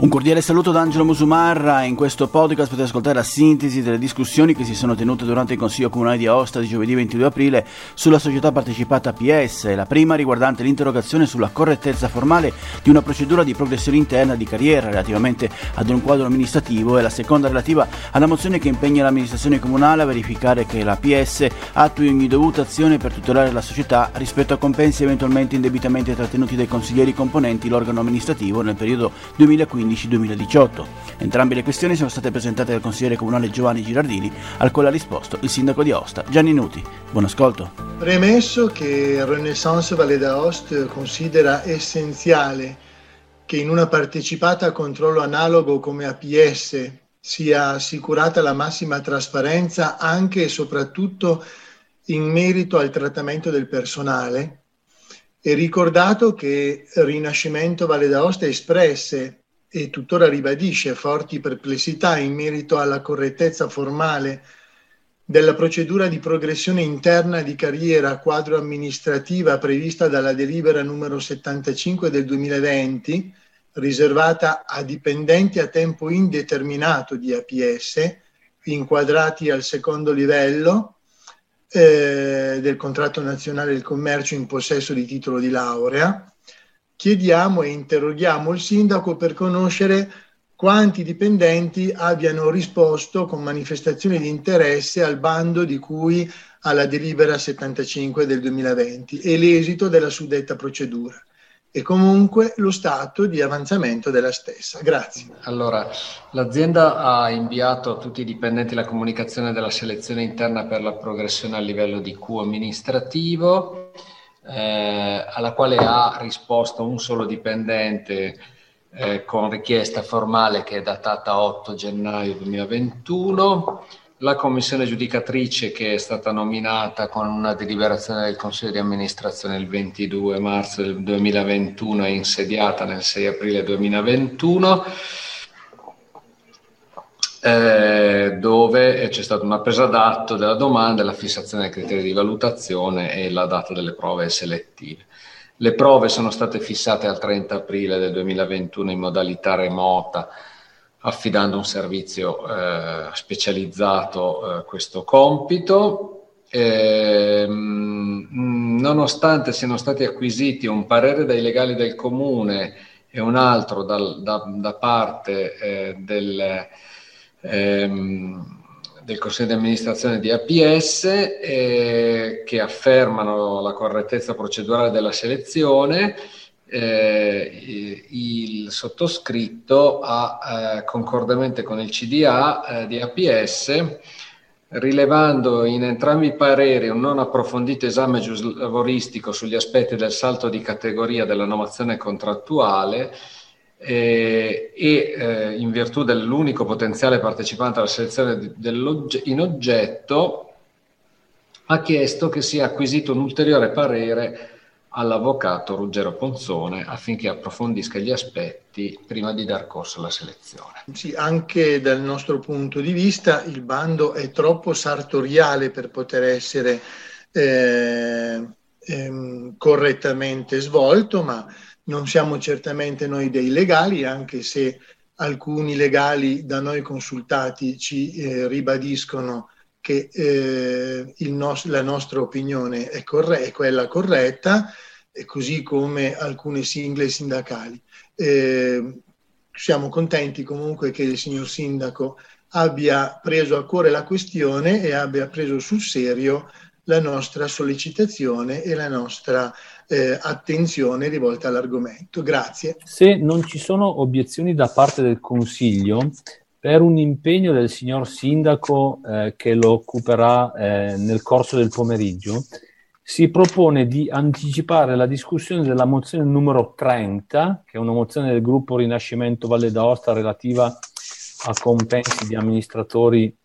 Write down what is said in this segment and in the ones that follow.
Un cordiale saluto da Angelo Musumarra. In questo podcast potete ascoltare la sintesi delle discussioni che si sono tenute durante il Consiglio Comunale di Aosta di giovedì 22 aprile sulla società partecipata PS. La prima riguardante l'interrogazione sulla correttezza formale di una procedura di progressione interna di carriera relativamente ad un quadro amministrativo e la seconda relativa alla mozione che impegna l'amministrazione comunale a verificare che la PS attui ogni dovuta azione per tutelare la società rispetto a compensi eventualmente indebitamente trattenuti dai consiglieri componenti l'organo amministrativo nel periodo 2015 2015-2018. Entrambe le questioni sono state presentate dal consigliere comunale Giovanni Girardini, al quale ha risposto il sindaco di Aosta, Gianni Nuti. Buon ascolto. Premesso che Renaissance Valle d'Aoste considera essenziale che in una partecipata a controllo analogo come APS sia assicurata la massima trasparenza anche e soprattutto in merito al trattamento del personale, e ricordato che Rinascimento Valle d'Aosta espresse e tuttora ribadisce forti perplessità in merito alla correttezza formale della procedura di progressione interna di carriera quadro amministrativa prevista dalla delibera numero 75 del 2020, riservata a dipendenti a tempo indeterminato di APS, inquadrati al secondo livello eh, del contratto nazionale del commercio in possesso di titolo di laurea, chiediamo e interroghiamo il sindaco per conoscere quanti dipendenti abbiano risposto con manifestazioni di interesse al bando di cui alla delibera 75 del 2020 e l'esito della suddetta procedura e comunque lo stato di avanzamento della stessa. Grazie. Allora, l'azienda ha inviato a tutti i dipendenti la comunicazione della selezione interna per la progressione a livello di Q amministrativo eh, alla quale ha risposto un solo dipendente eh, con richiesta formale che è datata 8 gennaio 2021. La commissione giudicatrice che è stata nominata con una deliberazione del Consiglio di amministrazione il 22 marzo del 2021 è insediata nel 6 aprile 2021 eh, dove c'è stata una presa d'atto della domanda, la fissazione dei criteri di valutazione e la data delle prove selettive. Le prove sono state fissate al 30 aprile del 2021 in modalità remota, affidando un servizio eh, specializzato eh, questo compito. Eh, nonostante siano stati acquisiti un parere dai legali del comune e un altro dal, da, da, parte eh, del, ehm, del Consiglio di amministrazione di APS eh, che affermano la correttezza procedurale della selezione. Eh, il sottoscritto ha eh, concordemente con il CDA eh, di APS rilevando in entrambi i pareri un non approfondito esame lavoristico sugli aspetti del salto di categoria della nomazione contrattuale, eh, e eh, in virtù dell'unico potenziale partecipante alla selezione in oggetto ha chiesto che sia acquisito un ulteriore parere all'avvocato Ruggero Ponzone affinché approfondisca gli aspetti prima di dar corso alla selezione. Sì, anche dal nostro punto di vista il bando è troppo sartoriale per poter essere eh, ehm, correttamente svolto, ma non siamo certamente noi dei legali, anche se alcuni legali da noi consultati ci eh, ribadiscono che eh, nos- la nostra opinione è, corre- è quella corretta, così come alcune single sindacali. Eh, siamo contenti comunque che il signor sindaco abbia preso a cuore la questione e abbia preso sul serio la nostra sollecitazione e la nostra eh, attenzione rivolta all'argomento. Grazie. Se non ci sono obiezioni da parte del Consiglio, per un impegno del signor Sindaco eh, che lo occuperà eh, nel corso del pomeriggio, si propone di anticipare la discussione della mozione numero 30, che è una mozione del gruppo Rinascimento Valle d'Aosta relativa a compensi di amministratori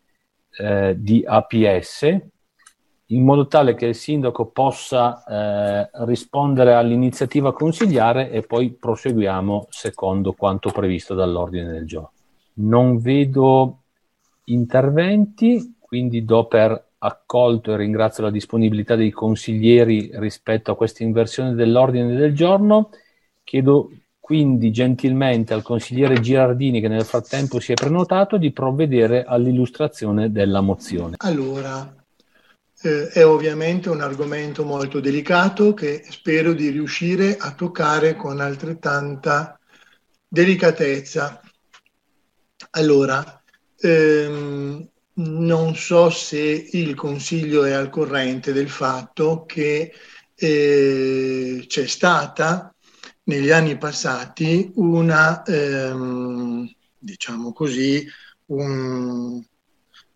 eh, di APS, in modo tale che il sindaco possa eh, rispondere all'iniziativa consigliare e poi proseguiamo secondo quanto previsto dall'ordine del giorno. Non vedo interventi, quindi do per accolto e ringrazio la disponibilità dei consiglieri rispetto a questa inversione dell'ordine del giorno. Chiedo quindi gentilmente al consigliere Girardini, che nel frattempo si è prenotato, di provvedere all'illustrazione della mozione. Allora, eh, è ovviamente un argomento molto delicato che spero di riuscire a toccare con altrettanta delicatezza. Allora, ehm, non so se il Consiglio è al corrente del fatto che eh, c'è stata negli anni passati una, ehm, diciamo così, un,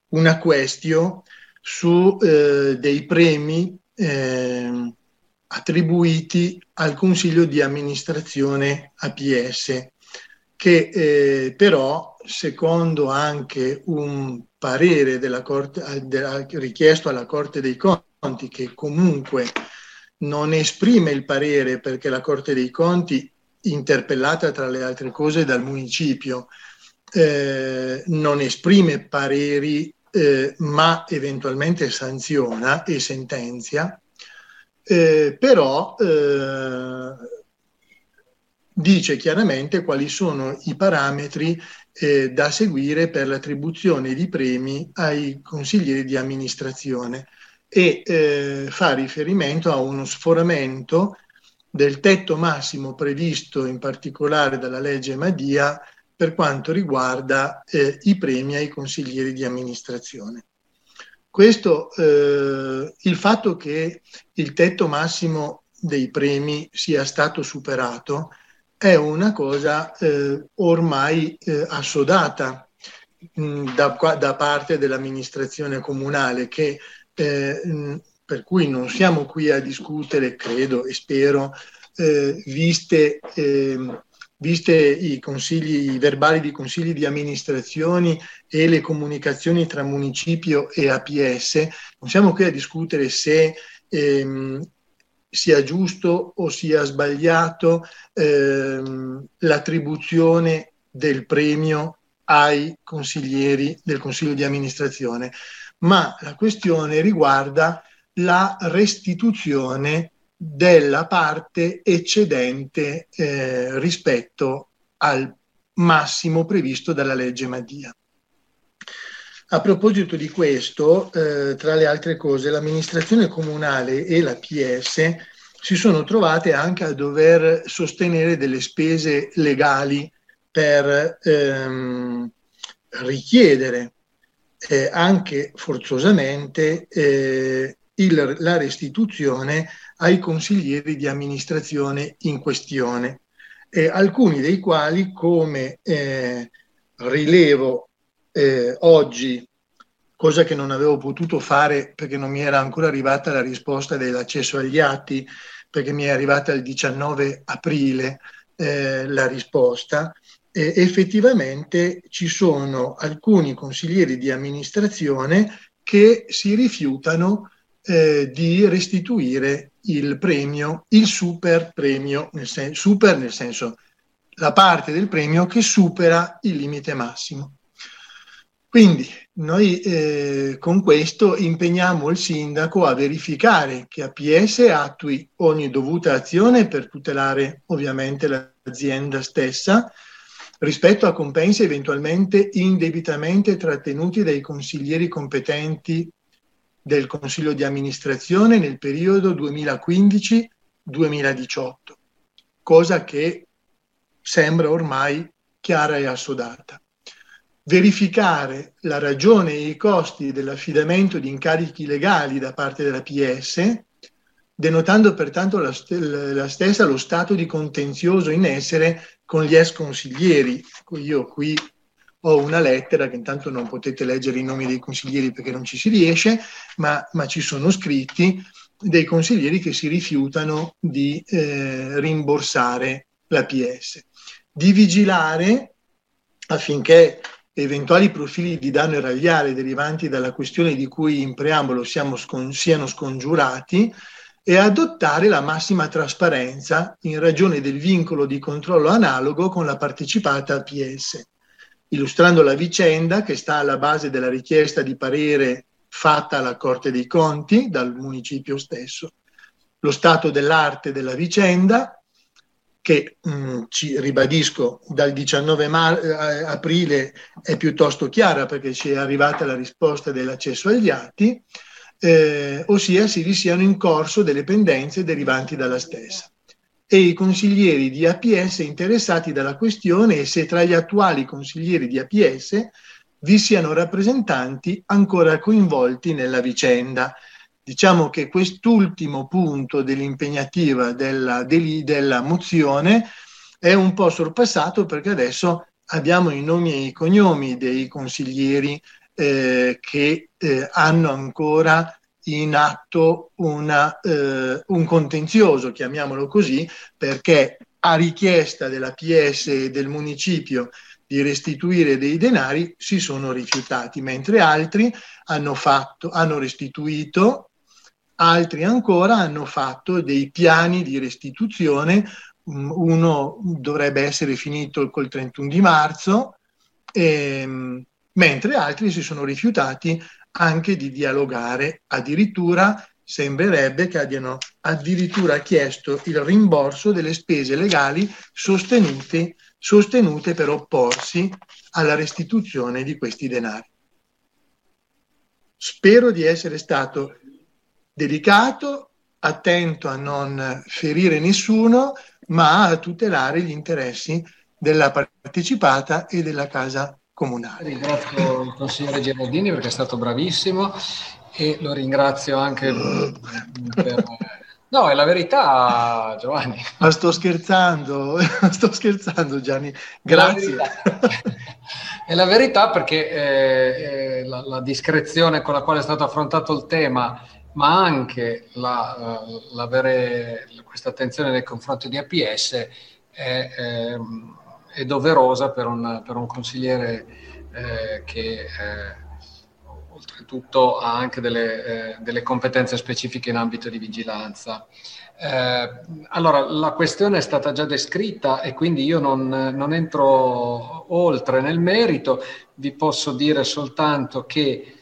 una question su eh, dei premi eh, attribuiti al Consiglio di amministrazione APS, che eh, però, secondo anche un parere della corte, della, richiesto alla Corte dei Conti, che comunque non esprime il parere perché la Corte dei Conti, interpellata tra le altre cose dal municipio, eh, non esprime pareri eh, ma eventualmente sanziona e sentenzia, eh, però eh, dice chiaramente quali sono i parametri eh, da seguire per l'attribuzione di premi ai consiglieri di amministrazione e eh, fa riferimento a uno sforamento del tetto massimo previsto in particolare dalla legge Madia per quanto riguarda eh, i premi ai consiglieri di amministrazione. Questo, eh, il fatto che il tetto massimo dei premi sia stato superato è una cosa eh, ormai eh, assodata mh, mm, da, da, parte dell'amministrazione comunale che eh, mh, per cui non siamo qui a discutere, credo e spero, eh, viste eh, viste i, consigli, i verbali di consigli di amministrazione e le comunicazioni tra municipio e APS, non siamo qui a discutere se ehm, sia giusto o sia sbagliato ehm, l'attribuzione del premio ai consiglieri del consiglio di amministrazione, ma la questione riguarda la restituzione della parte eccedente eh, rispetto al massimo previsto dalla legge Madia. A proposito di questo, eh, tra le altre cose, l'amministrazione comunale e la PS si sono trovate anche a dover sostenere delle spese legali per ehm, richiedere eh, anche forzosamente eh, il, la restituzione ai consiglieri di amministrazione in questione, eh, alcuni dei quali, come eh, rilevo eh, oggi, cosa che non avevo potuto fare perché non mi era ancora arrivata la risposta dell'accesso agli atti, perché mi è arrivata il 19 aprile eh, la risposta, effettivamente ci sono alcuni consiglieri di amministrazione che si rifiutano eh, di restituire il premio, il super premio, nel sen- super nel senso la parte del premio che supera il limite massimo. Quindi noi eh, con questo impegniamo il sindaco a verificare che APS attui ogni dovuta azione per tutelare ovviamente l'azienda stessa rispetto a compensi eventualmente indebitamente trattenuti dai consiglieri competenti del Consiglio di amministrazione nel periodo 2015-2018, cosa che sembra ormai chiara e assodata. Verificare la ragione e i costi dell'affidamento di incarichi legali da parte della PS, denotando pertanto la, st- la stessa lo stato di contenzioso in essere con gli ex consiglieri. Io qui ho una lettera che intanto non potete leggere i nomi dei consiglieri perché non ci si riesce, ma, ma ci sono scritti dei consiglieri che si rifiutano di eh, rimborsare la PS. Di vigilare affinché eventuali profili di danno eragliare derivanti dalla questione di cui in preambolo scon- siano scongiurati e adottare la massima trasparenza in ragione del vincolo di controllo analogo con la partecipata PS illustrando la vicenda che sta alla base della richiesta di parere fatta alla Corte dei Conti dal municipio stesso, lo stato dell'arte della vicenda, che mh, mm, ci ribadisco dal 19 mar- eh, aprile è piuttosto chiara perché ci è arrivata la risposta dell'accesso agli atti, eh, ossia se vi siano in corso delle pendenze derivanti dalla stessa e i consiglieri di APS interessati dalla questione e se tra gli attuali consiglieri di APS vi siano rappresentanti ancora coinvolti nella vicenda. Diciamo che quest'ultimo punto dell'impegnativa della, della mozione è un po' sorpassato perché adesso abbiamo i nomi e i cognomi dei consiglieri eh, che eh, hanno ancora in atto una, eh, un contenzioso, chiamiamolo così, perché a richiesta della PS e del municipio di restituire dei denari si sono rifiutati, mentre altri hanno, fatto, hanno restituito altri ancora hanno fatto dei piani di restituzione, mm, uno dovrebbe essere finito col 31 di marzo, ehm, mentre altri si sono rifiutati anche di dialogare, addirittura sembrerebbe che abbiano addirittura chiesto il rimborso delle spese legali sostenute, sostenute per opporsi alla restituzione di questi denari. Spero di essere stato delicato, attento a non ferire nessuno, ma a tutelare gli interessi della partecipata e della casa comunale. Ringrazio il consigliere Gerardini perché è stato bravissimo e lo ringrazio anche per... No, è la verità, Giovanni. Ma sto scherzando, sto scherzando, Gianni. Grazie. È la verità, è la verità perché eh, eh, la, la, discrezione con la quale è stato affrontato il tema ma anche la, uh, l'avere questa attenzione nei confronti di APS è, ehm, è doverosa per un, per un consigliere eh, che eh, oltretutto ha anche delle, eh, delle, competenze specifiche in ambito di vigilanza. Eh, allora, la questione è stata già descritta e quindi io non, non entro oltre nel merito, vi posso dire soltanto che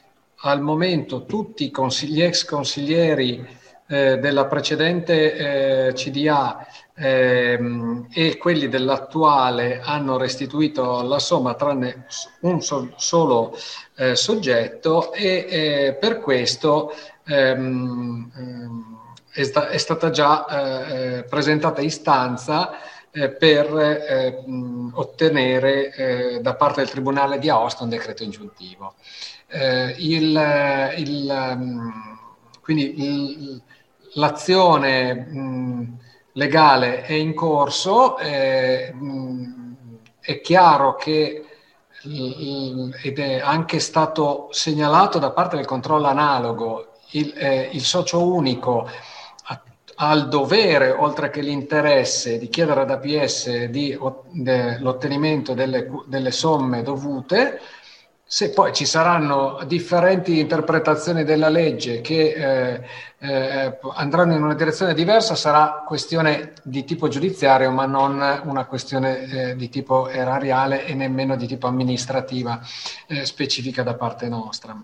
al momento tutti i consigli, ex consiglieri eh, della precedente eh, CDA ehm, e quelli dell'attuale hanno restituito la somma tranne un so, solo eh, soggetto e eh, per questo ehm, ehm, è, sta, è, stata già eh, presentata istanza eh, per eh, ottenere da parte del Tribunale di Aosta un decreto ingiuntivo. Eh, il, il, ehm, quindi il, l'azione mh, legale è in corso, eh, è chiaro che ed è anche stato segnalato da parte del controllo analogo il, eh, il socio unico ha il dovere, oltre che l'interesse, di chiedere ad APS di, de, l'ottenimento delle, delle somme dovute se poi ci saranno differenti interpretazioni della legge che eh, eh, andranno in una direzione diversa, sarà questione di tipo giudiziario, ma non una questione eh, di tipo erariale e nemmeno di tipo amministrativa eh, specifica da parte nostra.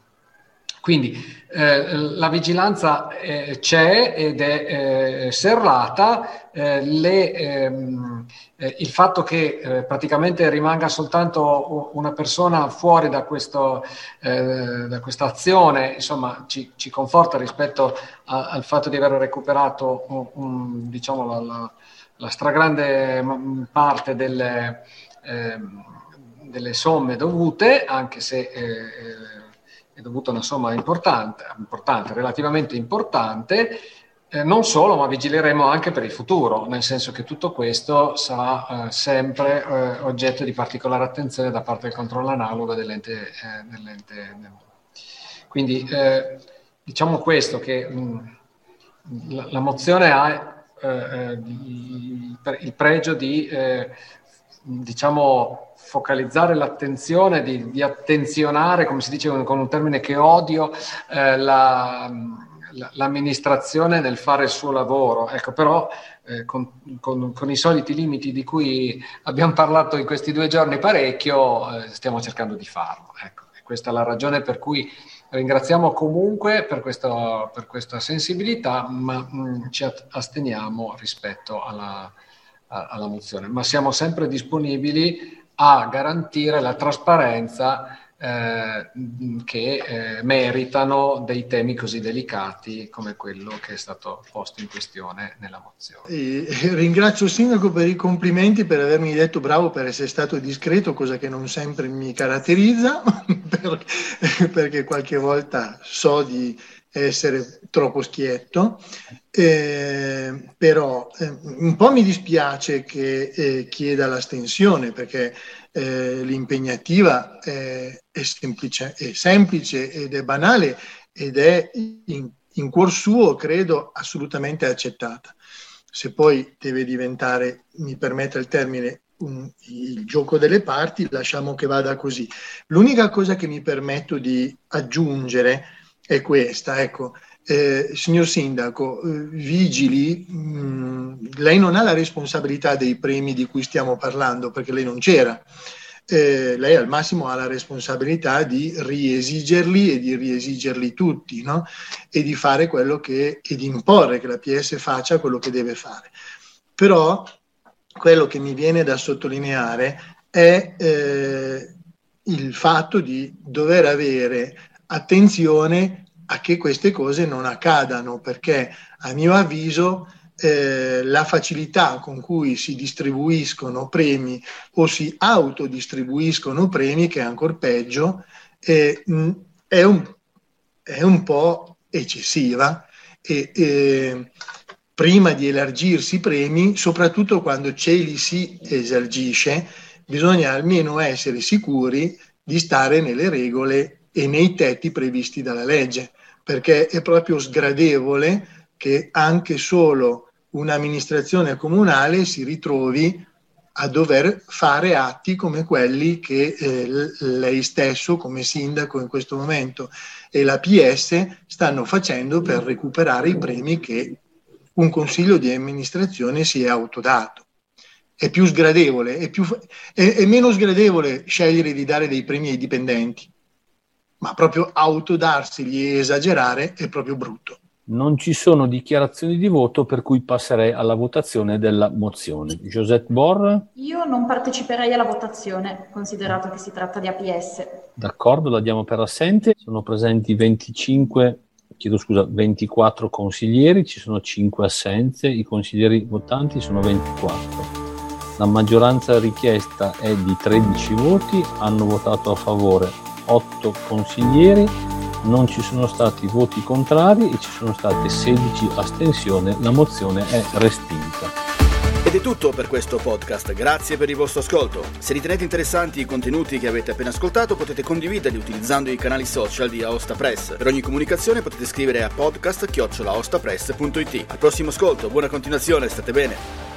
Quindi eh, la vigilanza eh, c'è ed è eh, serrata, eh, le, ehm, eh, il fatto che eh, praticamente rimanga soltanto una persona fuori da, questo, da questa azione insomma, ci, ci conforta rispetto a, al fatto di aver recuperato un, un, diciamo, la, la, la, stragrande parte delle, ehm, delle, somme dovute, anche se è dovuta una somma importante, importante relativamente importante, eh, non solo, ma vigileremo anche per il futuro, nel senso che tutto questo sarà eh, sempre eh, oggetto di particolare attenzione da parte del controllo analogo dell'ente. Eh, dell'ente. Quindi eh, diciamo questo, che mh, la, la, mozione ha eh, il, pregio di diciamo focalizzare l'attenzione, di, di, attenzionare, come si dice con un termine che odio, eh, la, l'amministrazione nel fare il suo lavoro. Ecco, però eh, con, con, con, i soliti limiti di cui abbiamo parlato in questi due giorni parecchio, eh, stiamo cercando di farlo. Ecco, questa è la ragione per cui ringraziamo comunque per, questo, per questa sensibilità, ma mh, mm, ci asteniamo rispetto alla alla mozione, ma siamo sempre disponibili a garantire la trasparenza eh, che eh, meritano dei temi così delicati come quello che è stato posto in questione nella mozione. E ringrazio il Sindaco per i complimenti, per avermi detto bravo per essere stato discreto, cosa che non sempre mi caratterizza, perché qualche volta so di essere troppo schietto, eh, però eh, un po' mi dispiace che eh, chieda l'astensione perché eh, l'impegnativa è, semplice, è, semplice, ed è banale ed è in, in cuor suo, credo, assolutamente accettata. Se poi deve diventare, mi permette il termine, un, il gioco delle parti, lasciamo che vada così. L'unica cosa che mi permetto di aggiungere è questa, ecco, eh, signor Sindaco, eh, vigili, mh, mm, lei non ha la responsabilità dei premi di cui stiamo parlando perché lei non c'era. Eh, lei al massimo ha la responsabilità di riesigerli e di riesigerli tutti no? e di fare quello che e di imporre che la PS faccia quello che deve fare. Però quello che mi viene da sottolineare è eh, il fatto di dover avere attenzione a che queste cose non accadano, perché a mio avviso eh, la facilità con cui si distribuiscono premi o si autodistribuiscono premi, che è ancora peggio, eh, è, un, è, un, po' eccessiva e eh, prima di elargirsi premi, soprattutto quando ce li si esergisce, bisogna almeno essere sicuri di stare nelle regole e nei tetti previsti dalla legge, perché è proprio sgradevole che anche solo un'amministrazione comunale si ritrovi a dover fare atti come quelli che eh, lei stesso come sindaco in questo momento e la PS stanno facendo per recuperare i premi che un consiglio di amministrazione si è autodato. È più sgradevole, è, più, è, è meno sgradevole scegliere di dare dei premi ai dipendenti ma proprio autodarseli e esagerare è proprio brutto. Non ci sono dichiarazioni di voto per cui passerei alla votazione della mozione. Josette Borra? Io non parteciperei alla votazione, considerato che si tratta di APS. D'accordo, la diamo per assente. Sono presenti 25, chiedo scusa, 24 consiglieri, ci sono 5 assenze, i consiglieri votanti sono 24. La maggioranza richiesta è di 13 voti, hanno votato a favore 8 consiglieri, non ci sono stati voti contrari e ci sono state 16 astensioni, la mozione è respinta. Ed è tutto per questo podcast, grazie per il vostro ascolto. Se ritenete interessanti i contenuti che avete appena ascoltato potete condividerli utilizzando i canali social di Aosta Press. Per ogni comunicazione potete scrivere a podcast-aostapress.it. Al prossimo ascolto, buona continuazione, state bene!